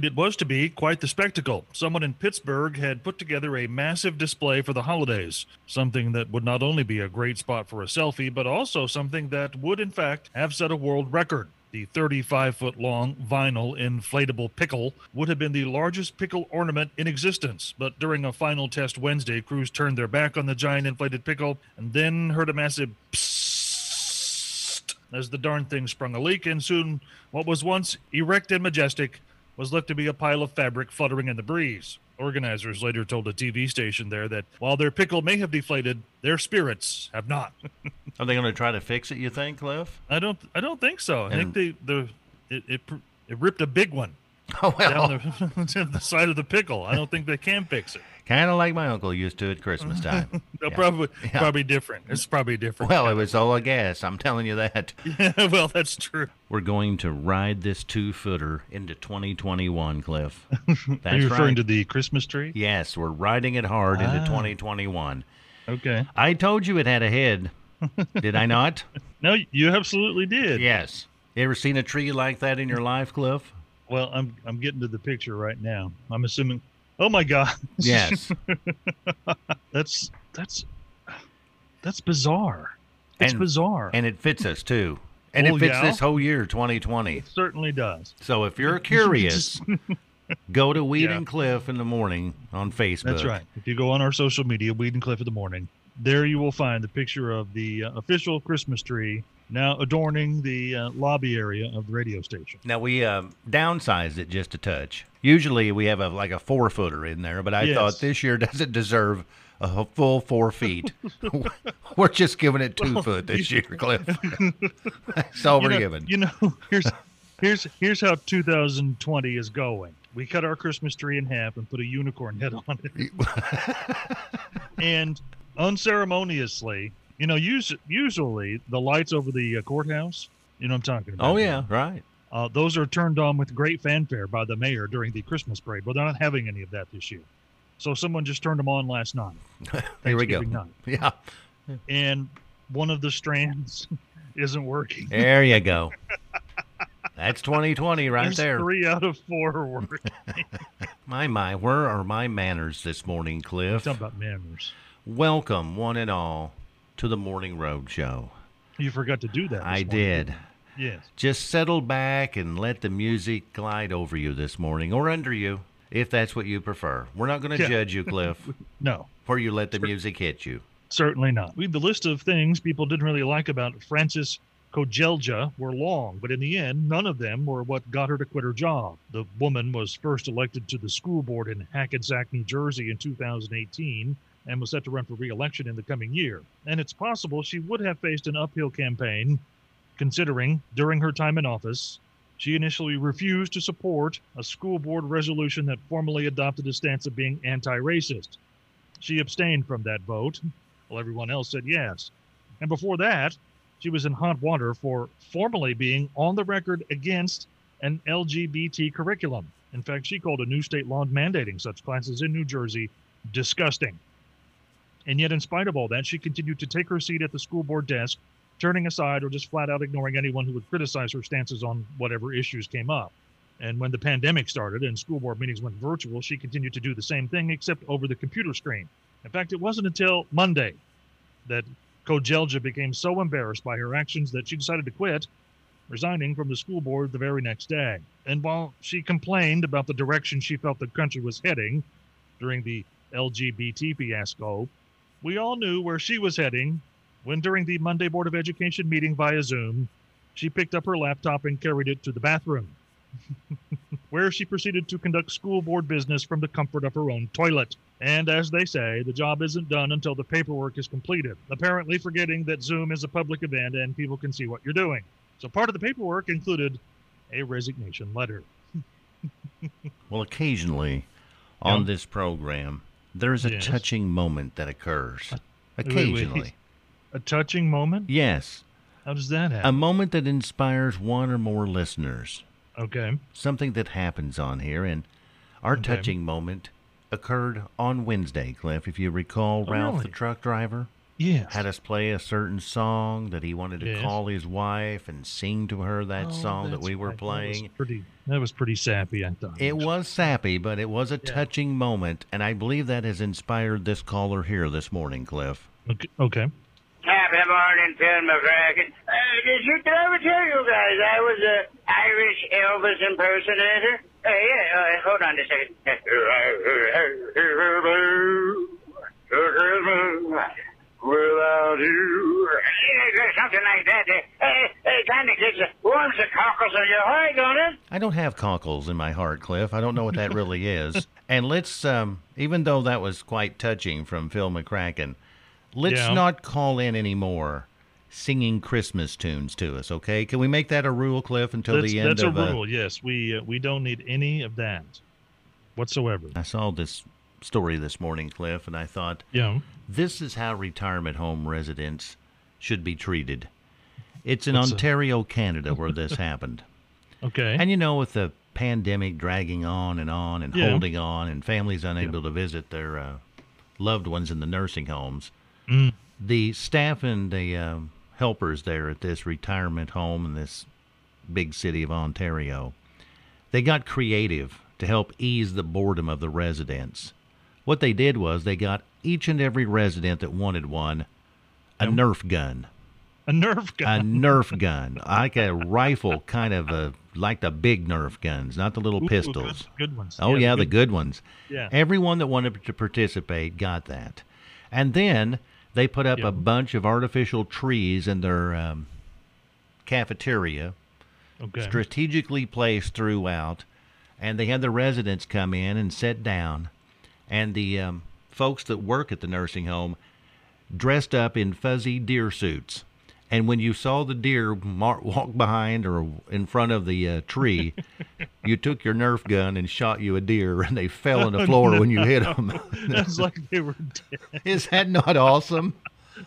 It was to be quite the spectacle. Someone in Pittsburgh had put together a massive display for the holidays, something that would not only be a great spot for a selfie, but also something that would, in fact, have set a world record. The 35 foot long vinyl inflatable pickle would have been the largest pickle ornament in existence, but during a final test Wednesday, crews turned their back on the giant inflated pickle and then heard a massive psst as the darn thing sprung a leak, and soon what was once erect and majestic was left to be a pile of fabric fluttering in the breeze. Organizers later told a TV station there that while their pickle may have deflated, their spirits have not. Are they going to try to fix it? You think, Cliff? I don't. I don't think so. I think they the it, it it ripped a big one Oh well, down the, the side of the pickle. I don't think they can fix it. kind of like my uncle used to at Christmas time. They'll Yeah. probably Yeah. probably different. It's probably different. Well, it was all a gas. I'm telling you that. well, that's true. We're going to ride this two footer into 2021, Cliff. That's Are you referring right. to the Christmas tree? Yes, we're riding it hard into Ah. 2021. Okay. I told you it had a head. Did I not? No, you absolutely did. Yes. You ever seen a tree like that in your life, Cliff? Well, I'm I'm getting to the picture right now. I'm assuming. Oh my God. Yes. that's that's that's bizarre. It's And- bizarre. and it fits us too. And Oh, it fits yeah? this whole year, 2020. it certainly does. So if you're curious, go to Weed Yeah. and Cliff in the morning on Facebook. That's right. If you go on our social media, Weed and Cliff in the morning, there you will find the picture of the uh, official Christmas tree now adorning the uh, lobby area of the radio station. Now we um, downsized it just a touch. Usually we have a like a four footer in there, but I Yes. thought this year doesn't deserve a full four feet. we're just giving it two foot this year, Cliff. That's all you we're know, giving. You know, here's here's here's how 2020 is going. We cut our Christmas tree in half and put a unicorn head on it, and unceremoniously, you know, us- usually the lights over the uh, courthouse. You know what I'm talking about? oh yeah, right. Uh, those are turned on with great fanfare by the mayor during the Christmas parade. Well, they're not having any of that this year. So someone just turned them on last night. Here we go. Night. Yeah, And one of the strands isn't working. there you go. That's 2020 right There's there. Three out of four are working. My my, where are my manners this morning, Cliff? Talk about manners. Welcome, one and all, to the Morning Road Show. You forgot to do that. I morning. did. Yes. Just settle back and let the music glide over you this morning, or under you, if that's what you prefer. We're not going to Yeah. judge you, Cliff, No, or you let the music hit you. certainly not. We, the list of things people didn't really like about Frances Cogelja were long, but in the end, none of them were what got her to quit her job. The woman was first elected to the school board in Hackensack, New Jersey in 2018 and was set to run for re-election in the coming year. And it's possible she would have faced an uphill campaign, considering during her time in office, she initially refused to support a school board resolution that formally adopted a stance of being anti-racist. She abstained from that vote, while everyone else said yes. And before that, she was in hot water for formally being on the record against an LGBT curriculum. In fact, she called a new state law mandating such classes in New Jersey disgusting. And yet, in spite of all that, she continued to take her seat at the school board desk, turning aside or just flat out ignoring anyone who would criticize her stances on whatever issues came up. And when the pandemic started and school board meetings went virtual, she continued to do the same thing, except over the computer screen. In fact, it wasn't until Monday that Cogelja became so embarrassed by her actions that she decided to quit, resigning from the school board the very next day. And while she complained about the direction she felt the country was heading during the LGBT fiasco, we all knew where she was heading when, during the Monday Board of Education meeting via Zoom, she picked up her laptop and carried it to the bathroom, where she proceeded to conduct school board business from the comfort of her own toilet. And as they say, the job isn't done until the paperwork is completed, apparently forgetting that Zoom is a public event and people can see what you're doing. So part of the paperwork included a resignation letter. Well, occasionally on Yeah. this program, there's a Yes. touching moment that occurs. wait. Occasionally. A touching moment? Yes. How does that happen? A moment that inspires one or more listeners. okay. Something that happens on here. And our Okay. touching moment occurred on Wednesday, Cliff. If you recall, Oh, Ralph the truck driver Yes. had us play a certain song that he wanted to Yes. call his wife and sing to her that Oh, song that we were right. That playing. was pretty. That was pretty sappy. I thought It was sappy, but it was a Yeah. touching moment, and I believe that has inspired this caller here this morning, Cliff. Okay. okay. Happy morning, Phil McCracken. Uh, did you did I ever tell you guys I was a Irish Elvis impersonator? Uh, yeah, uh, hold on a second. Without you, Yeah, something like that. Uh, it kind of gets warms the cockles of your heart, don't it? I don't have cockles in my heart, Cliff. I don't know what that really is. And let's, um, even though that was quite touching from Phil McCracken, let's Yeah. not call in anymore singing Christmas tunes to us, okay? Can we make that a rule, Cliff, until That's, the end that's of a uh, rule. yes, we uh, we don't need any of that whatsoever. I saw this story this morning, Cliff, and I thought, Yeah. This is how retirement home residents should be treated. It's in What's a- Ontario, Canada, where this happened. Okay. And you know, with the pandemic dragging on and on and Yeah. holding on, and families unable to visit their uh, loved ones in the nursing homes, Mm. the staff and the um, helpers there at this retirement home in this big city of Ontario, they got creative to help ease the boredom of the residents. What they did was they got each and every resident that wanted one a Yep. Nerf gun a Nerf gun. a. Nerf gun, like a rifle, kind of a like the big Nerf guns, not the little Ooh, pistols. Good, good ones. Oh yeah, the good ones. Yeah. Everyone that wanted to participate got that, and then they put up Yeah. a bunch of artificial trees in their um, cafeteria, Okay. strategically placed throughout, and they had the residents come in and sit down, and the um, folks that work at the nursing home dressed up in fuzzy deer suits. And when you saw the deer mar- walk behind or in front of the uh, tree, you took your Nerf gun and shot you a deer, and they fell on the floor when you hit them. That's like they were dead. Is that not awesome?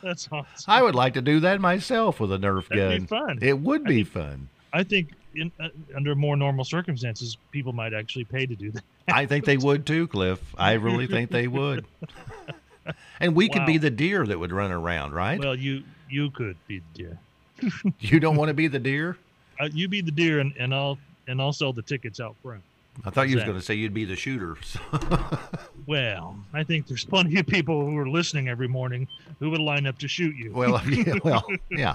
That's awesome. I would like to do that myself with a Nerf That'd be fun. It would I be fun. I think in, uh, under more normal circumstances, people might actually pay to do that. I think they would too, Cliff. I really think they would. And we could be the deer that would run around, right? Well, you you could be the deer. you don't want to be the deer? Uh, you be the deer, and, and I'll and I'll sell the tickets out front. I thought you was going to say you'd be the shooter. Well, I think there's plenty of people who are listening every morning who would line up to shoot you. well, yeah, well, yeah.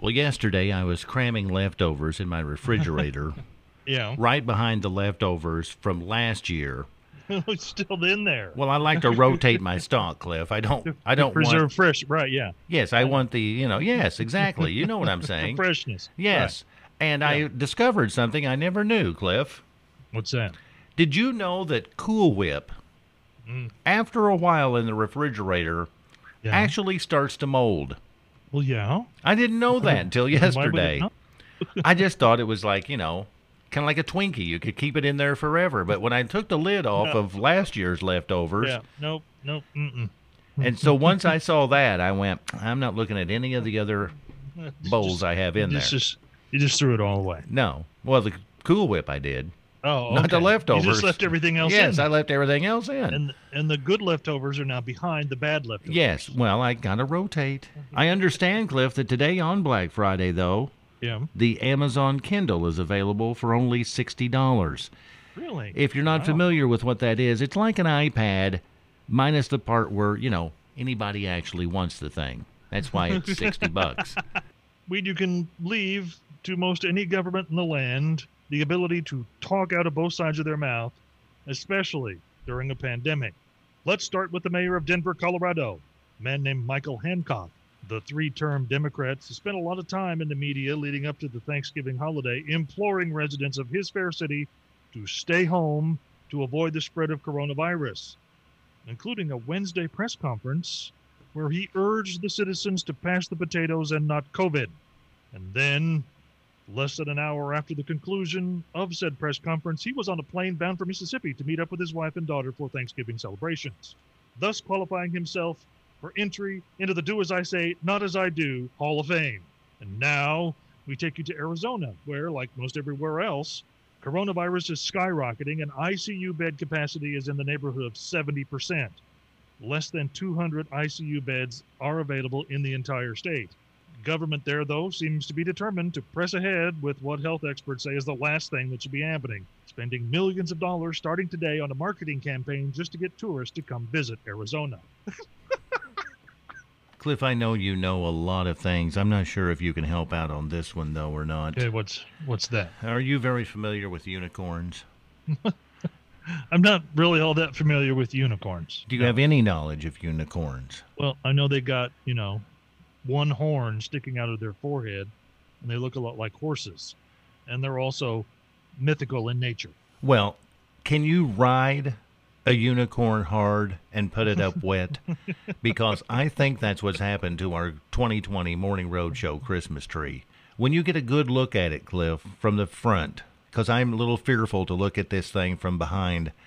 Well, yesterday I was cramming leftovers in my refrigerator, yeah, right behind the leftovers from last year. it's still in there. Well, I like to rotate my stock, Cliff. I don't. I don't preserve want. fresh, right? Yeah, Yes, I want the. You know. Yes, exactly. You know what I'm saying. freshness. Yes. And I discovered something I never knew, Cliff. What's that? Did you know that Cool Whip, Mm. after a while in the refrigerator, Yeah. actually starts to mold? Well, yeah. I didn't know that until Why would it yesterday. I just thought it was like, you know, kind of like a Twinkie. You could keep it in there forever. But when I took the lid off No. of last year's leftovers, Yeah. Nope. Nope. Mm-mm. and so once I saw that, I went, I'm not looking at any of the other bowls Just- I have in there. Just, you just threw it all away. No. Well, the Cool Whip I did. Oh, Not the okay. leftovers. You just left everything else in. yes, in. I left everything else in. and and the good leftovers are now behind the bad leftovers. Yes, well, I gotta rotate. I understand, Cliff, that today on Black Friday, though, Yeah. the Amazon Kindle is available for only sixty dollars. Really? If you're not Wow. familiar with what that is, it's like an iPad, minus the part where you know anybody actually wants the thing. That's why it's sixty bucks. we you can leave to most any government in the land the ability to talk out of both sides of their mouth, especially during a pandemic. Let's start with the mayor of Denver, Colorado, a man named Michael Hancock. The three term Democrat spent a lot of time in the media leading up to the Thanksgiving holiday imploring residents of his fair city to stay home to avoid the spread of coronavirus, including a Wednesday press conference where he urged the citizens to pass the potatoes and not COVID. And then, less than an hour after the conclusion of said press conference, he was on a plane bound for Mississippi to meet up with his wife and daughter for Thanksgiving celebrations, thus qualifying himself for entry into the Do As I Say, Not As I Do Hall of Fame. And now we take you to Arizona, where, like most everywhere else, coronavirus is skyrocketing and ICU bed capacity is in the neighborhood of 70%. Less than 200 ICU beds are available in the entire state. Government there, though, seems to be determined to press ahead with what health experts say is the last thing that should be happening spending millions of dollars starting today on a marketing campaign just to get tourists to come visit Arizona. Cliff, I know you know a lot of things. I'm not sure if you can help out on this one though or not. Okay, what's what's that? Are you very familiar with unicorns? I'm not really all that familiar with unicorns. Do you have any knowledge of unicorns? Well, I know they got, you know, one horn sticking out of their forehead and they look a lot like horses. And they're also mythical in nature. Well, can you ride a unicorn hard and put it up wet? Because I think that's what's happened to our 2020 Morning Roadshow Christmas tree. When you get a good look at it, Cliff, from the front, because I'm a little fearful to look at this thing from behind.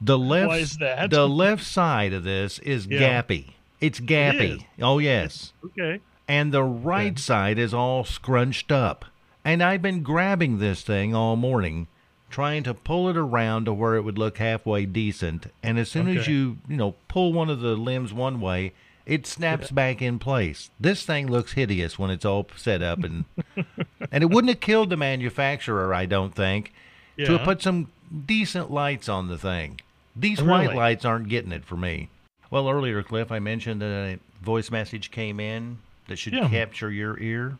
the left, Why is that? the left side of this is Yeah. gappy. It's gappy. oh yes. Okay. and the right Okay. side is all scrunched up. And I've been grabbing this thing all morning, trying to pull it around to where it would look halfway decent. And as soon as you, you know, pull one of the limbs one way, it snaps back in place. This thing looks hideous when it's all set up and and it wouldn't have killed the manufacturer, I don't think, to have put some decent lights on the thing. These white lights aren't getting it for me. Well, earlier, Cliff, I mentioned that a voice message came in that should Yeah. capture your ear.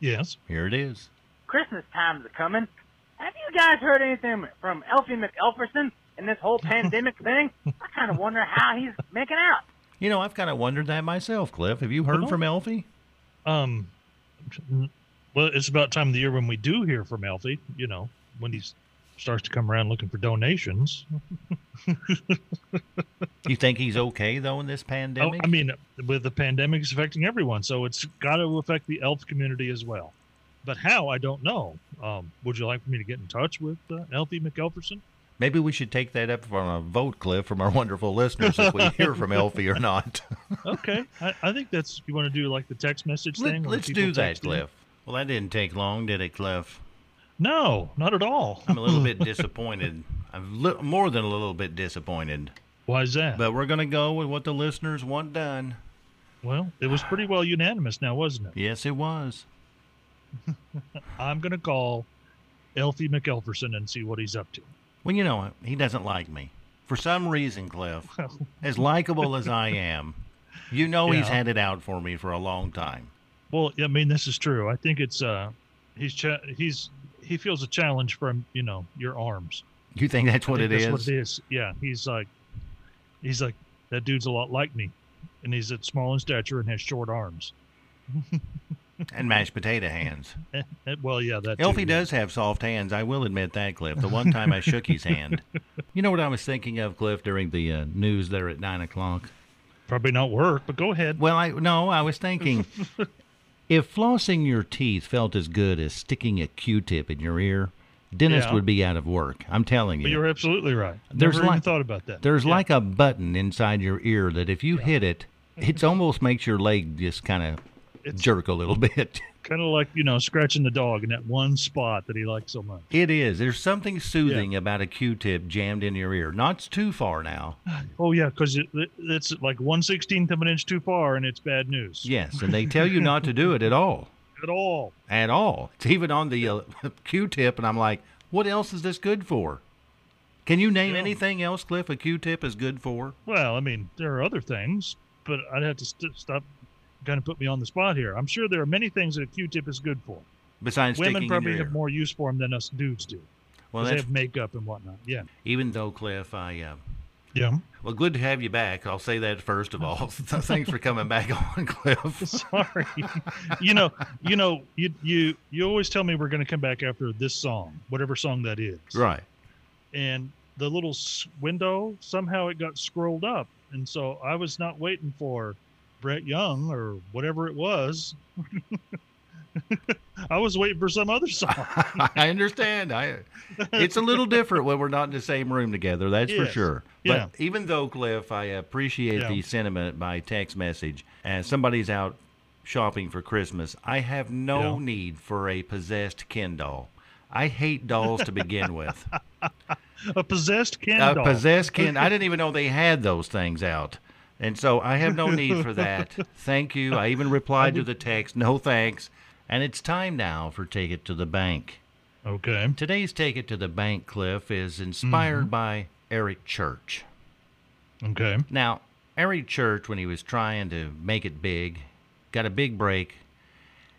Yes. Here it is. Christmas time's a coming. Have you guys heard anything from Elfie McElferson in this whole pandemic thing? I kind of wonder how he's making out. You know, I've kind of wondered that myself, Cliff. Have you heard Well- from Elfie? Um well, it's about time of the year when we do hear from Elfie, you know, when he s- starts to come around looking for donations. You think he's okay though in this Oh, pandemic? I mean, with the pandemic is affecting everyone, so it's got to affect the elf community as well. But how, I don't know. Um, would you like for me to get in touch with uh, Elfie McElferson? Maybe we should take that up for a vote, Cliff, from our wonderful listeners if we hear from Elfie or not. Okay, I, I think that's you want to do like the text message thing. Let, where us do that? Cliff. Well, that didn't take long, did it, Cliff? No, not at all. I'm a little bit disappointed. I'm li- more than a little bit disappointed. Why is that? But we're going to go with what the listeners want done. well, it was pretty well unanimous now, wasn't it? Yes, it was. I'm going to call Elfie McElferson and see what he's up to. Well, you know, he doesn't like me. For some reason, Cliff, as likable as I am, you know he's Yeah. had it out for me for a long time. Well, I mean, this is true. I think it's uh, he's cha- he's he feels a challenge from you know your arms. You think that's what think it that's is? What it is. Yeah, he's like, he's like that dude's a lot like me, and he's at small in stature and has short arms. And mashed potato hands. Eh, eh, well, yeah, that. Elfie too. does have soft hands. I will admit that, Cliff. The one time I shook his hand. You know what I was thinking of, Cliff, during the uh, news there at nine o'clock? Probably not work, but go ahead. Well, I no, I was thinking if flossing your teeth felt as good as sticking a Q-tip in your ear, dentists Yeah. would be out of work. I'm telling But you. you're absolutely right. There's Never even like- thought about that. There's Yeah. like a button inside your ear that if you hit it, it almost makes your leg just kind of jerk a little bit. Kind of like you know scratching the dog in that one spot that he likes so much. It is. There's something soothing about a Q-tip jammed in your ear. Not too far now. Oh yeah, because it, it, it's like one sixteenth of an inch too far, and it's bad news. Yes, and they tell you not to do it at all. At all. At all. It's even on the uh, Q-tip, and I'm like, what else is this good for? Can you name Yeah. anything else, Cliff? A Q-tip is good for? Well, I mean, there are other things, but I'd have to st- stop. Kind of put me on the spot here. I'm sure there are many things that a Q-tip is good for. Besides Women probably have more use for them than us dudes do. Well, they have makeup and whatnot. Yeah. even though Cliff, I uh, Yeah. well, good to have you back. I'll say that first of all. Thanks for coming back on, Cliff. Sorry. you know, you know, you you you always tell me we're going to come back after this song, whatever song that is. Right. And the little window somehow it got scrolled up, and so I was not waiting for Brett Young or whatever it was. I was waiting for some other song. I understand. I it's a little different when we're not in the same room together. That's for Yes. sure. Yeah. But even though Cliff, I appreciate Yeah. the sentiment by text message, and somebody's out shopping for Christmas, I have no Yeah. need for a possessed Ken doll. I hate dolls to begin with. A possessed Ken A doll. possessed Ken. I didn't even know they had those things out. And so I have no need for that. Thank you. I even replied to the text, no thanks. And it's time now for Take It to the Bank. Okay. Today's Take It to the Bank, Cliff, is inspired Mm-hmm. by Eric Church. Okay. Now, Eric Church, when he was trying to make it big, got a big break,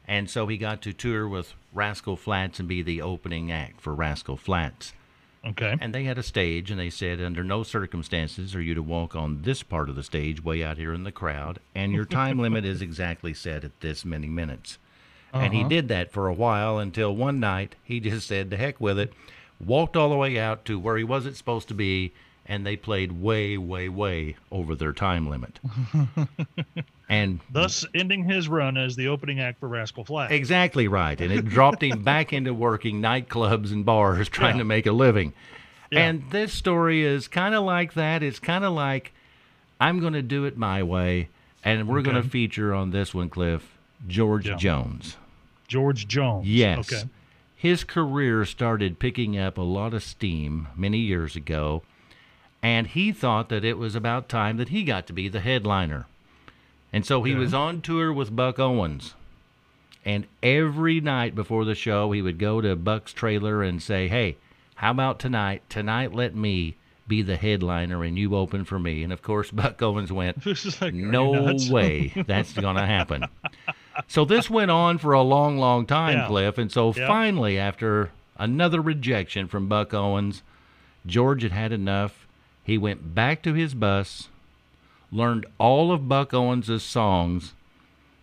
and so he got to tour with Rascal Flatts and be the opening act for Rascal Flatts. Okay. And they had a stage, and they said, under no circumstances are you to walk on this part of the stage, way out here in the crowd, and your time limit is exactly set at this many minutes. And he Uh-huh. did that for a while until one night he just said, to heck with it, walked all the way out to where he wasn't supposed to be, and they played way, way, way over their time limit. and Thus ending his run as the opening act for Rascal Flatts. Exactly right. And it dropped him back into working nightclubs and bars trying Yeah. to make a living. Yeah. And this story is kind of like that. It's kind of like I'm going to do it my way. And we're going to feature on this one, Cliff, George Yeah. Jones. George Jones. Yes. Okay. His career started picking up a lot of steam many years ago, and he thought that it was about time that he got to be the headliner. And so he Okay. was on tour with Buck Owens. And every night before the show, he would go to Buck's trailer and say, Hey, how about tonight? Tonight, let me be the headliner and you open for me. And of course, Buck Owens went, like, no way that's going to happen. So this went on for a long, long time, Yeah. Cliff. And so Yeah. finally, after another rejection from Buck Owens, George had had enough. He went back to his bus, learned all of Buck Owens' songs,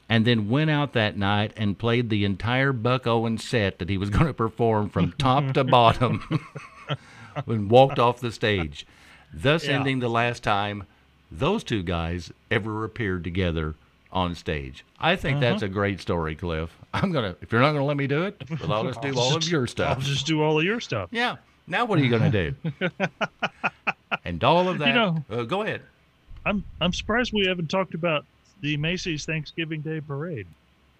and then went out that night and played the entire Buck Owens set that he was going to perform from top to bottom and walked off the stage, thus Yeah. ending the last time those two guys ever appeared together on stage. I think that's Uh-huh. a great story, Cliff. I'm gonna if you're not gonna let me do it, well, I'll just do I'll all of your I'll stuff. just do all of your stuff. Yeah. Now what are you gonna do? and all of that. You know- uh, go ahead. I'm I'm surprised we haven't talked about the Macy's Thanksgiving Day Parade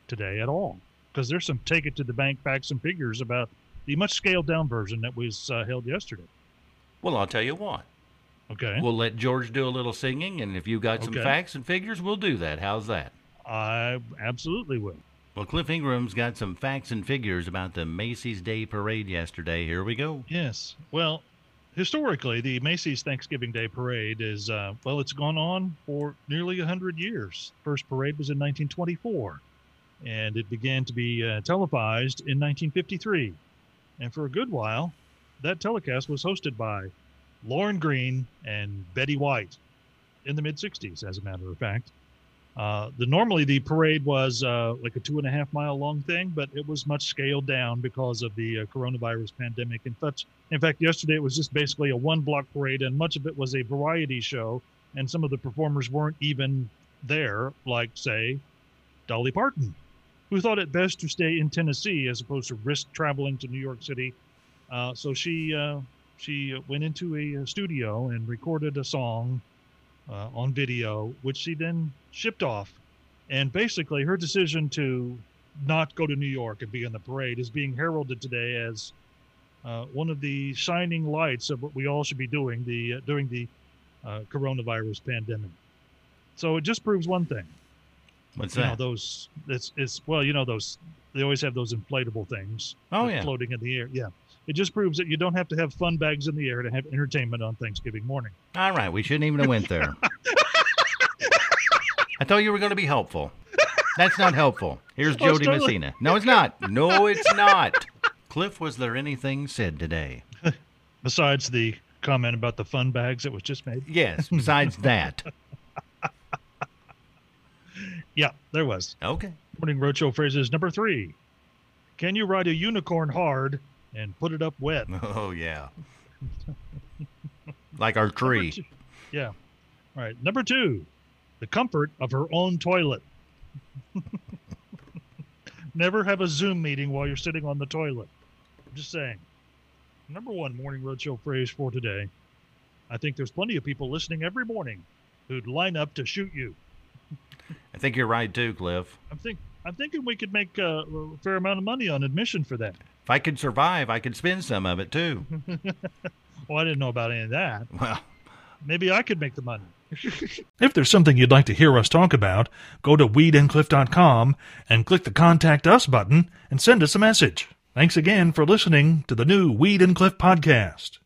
today at all, because there's some take it to the bank facts and figures about the much scaled down version that was uh, held yesterday. Well, I'll tell you what. Okay, We'll let George do a little singing, and if you've got some Okay. facts and figures, we'll do that. How's that? I absolutely will. Well, Cliff Ingram's got some facts and figures about the Macy's Day Parade yesterday. Here we go. Yes. Well, historically, the Macy's Thanksgiving Day Parade is, uh, well, it's gone on for nearly 100 years. First parade was in 1924, and it began to be uh, televised in 1953. And for a good while, that telecast was hosted by Lorne Greene and Betty White in the mid 60s, as a matter of fact. Uh, the normally the parade was uh, like a two and a half mile long thing, but it was much scaled down because of the uh, coronavirus pandemic. In fact, in fact, yesterday it was just basically a one block parade, and much of it was a variety show. And some of the performers weren't even there, like say Dolly Parton, who thought it best to stay in Tennessee as opposed to risk traveling to New York City. Uh, so she uh, she went into a, studio and recorded a song uh, on video, which she then shipped off. And basically, her decision to not go to New York and be in the parade is being heralded today as uh, one of the shining lights of what we all should be doing the uh, during the uh, coronavirus pandemic. So it just proves one thing. What's You know that? those it's it's well you know those they always have those inflatable things Oh, yeah. floating in the air. Yeah, it just proves that you don't have to have fun bags in the air to have entertainment on Thanksgiving morning. All right, we shouldn't even have went there. I thought you were going to be helpful. That's not helpful. Here's Oh, Jo Dee totally- Messina. No, it's not. No, it's not. Cliff, was there anything said today? Besides the comment about the fun bags that was just made. Yes, besides that. Yeah, there was. Okay. Morning Roadshow phrases number three. Can you ride a unicorn hard and put it up wet? Oh, yeah. Like our tree. two- Yeah. All right. Number two, the comfort of her own toilet. Never have a Zoom meeting while you're sitting on the toilet. I'm just saying. Number one morning roadshow phrase for today. I think there's plenty of people listening every morning who'd line up to shoot you. I think you're right too, Cliff. I'm think I'm thinking we could make a fair amount of money on admission for that. If I could survive, I could spend some of it too. Well, I didn't know about any of that. well, Maybe I could make the money. if there's something you'd like to hear us talk about, go to weedandcliff.com and click the Contact Us button and send us a message. Thanks again for listening to the new Weed and Cliff podcast.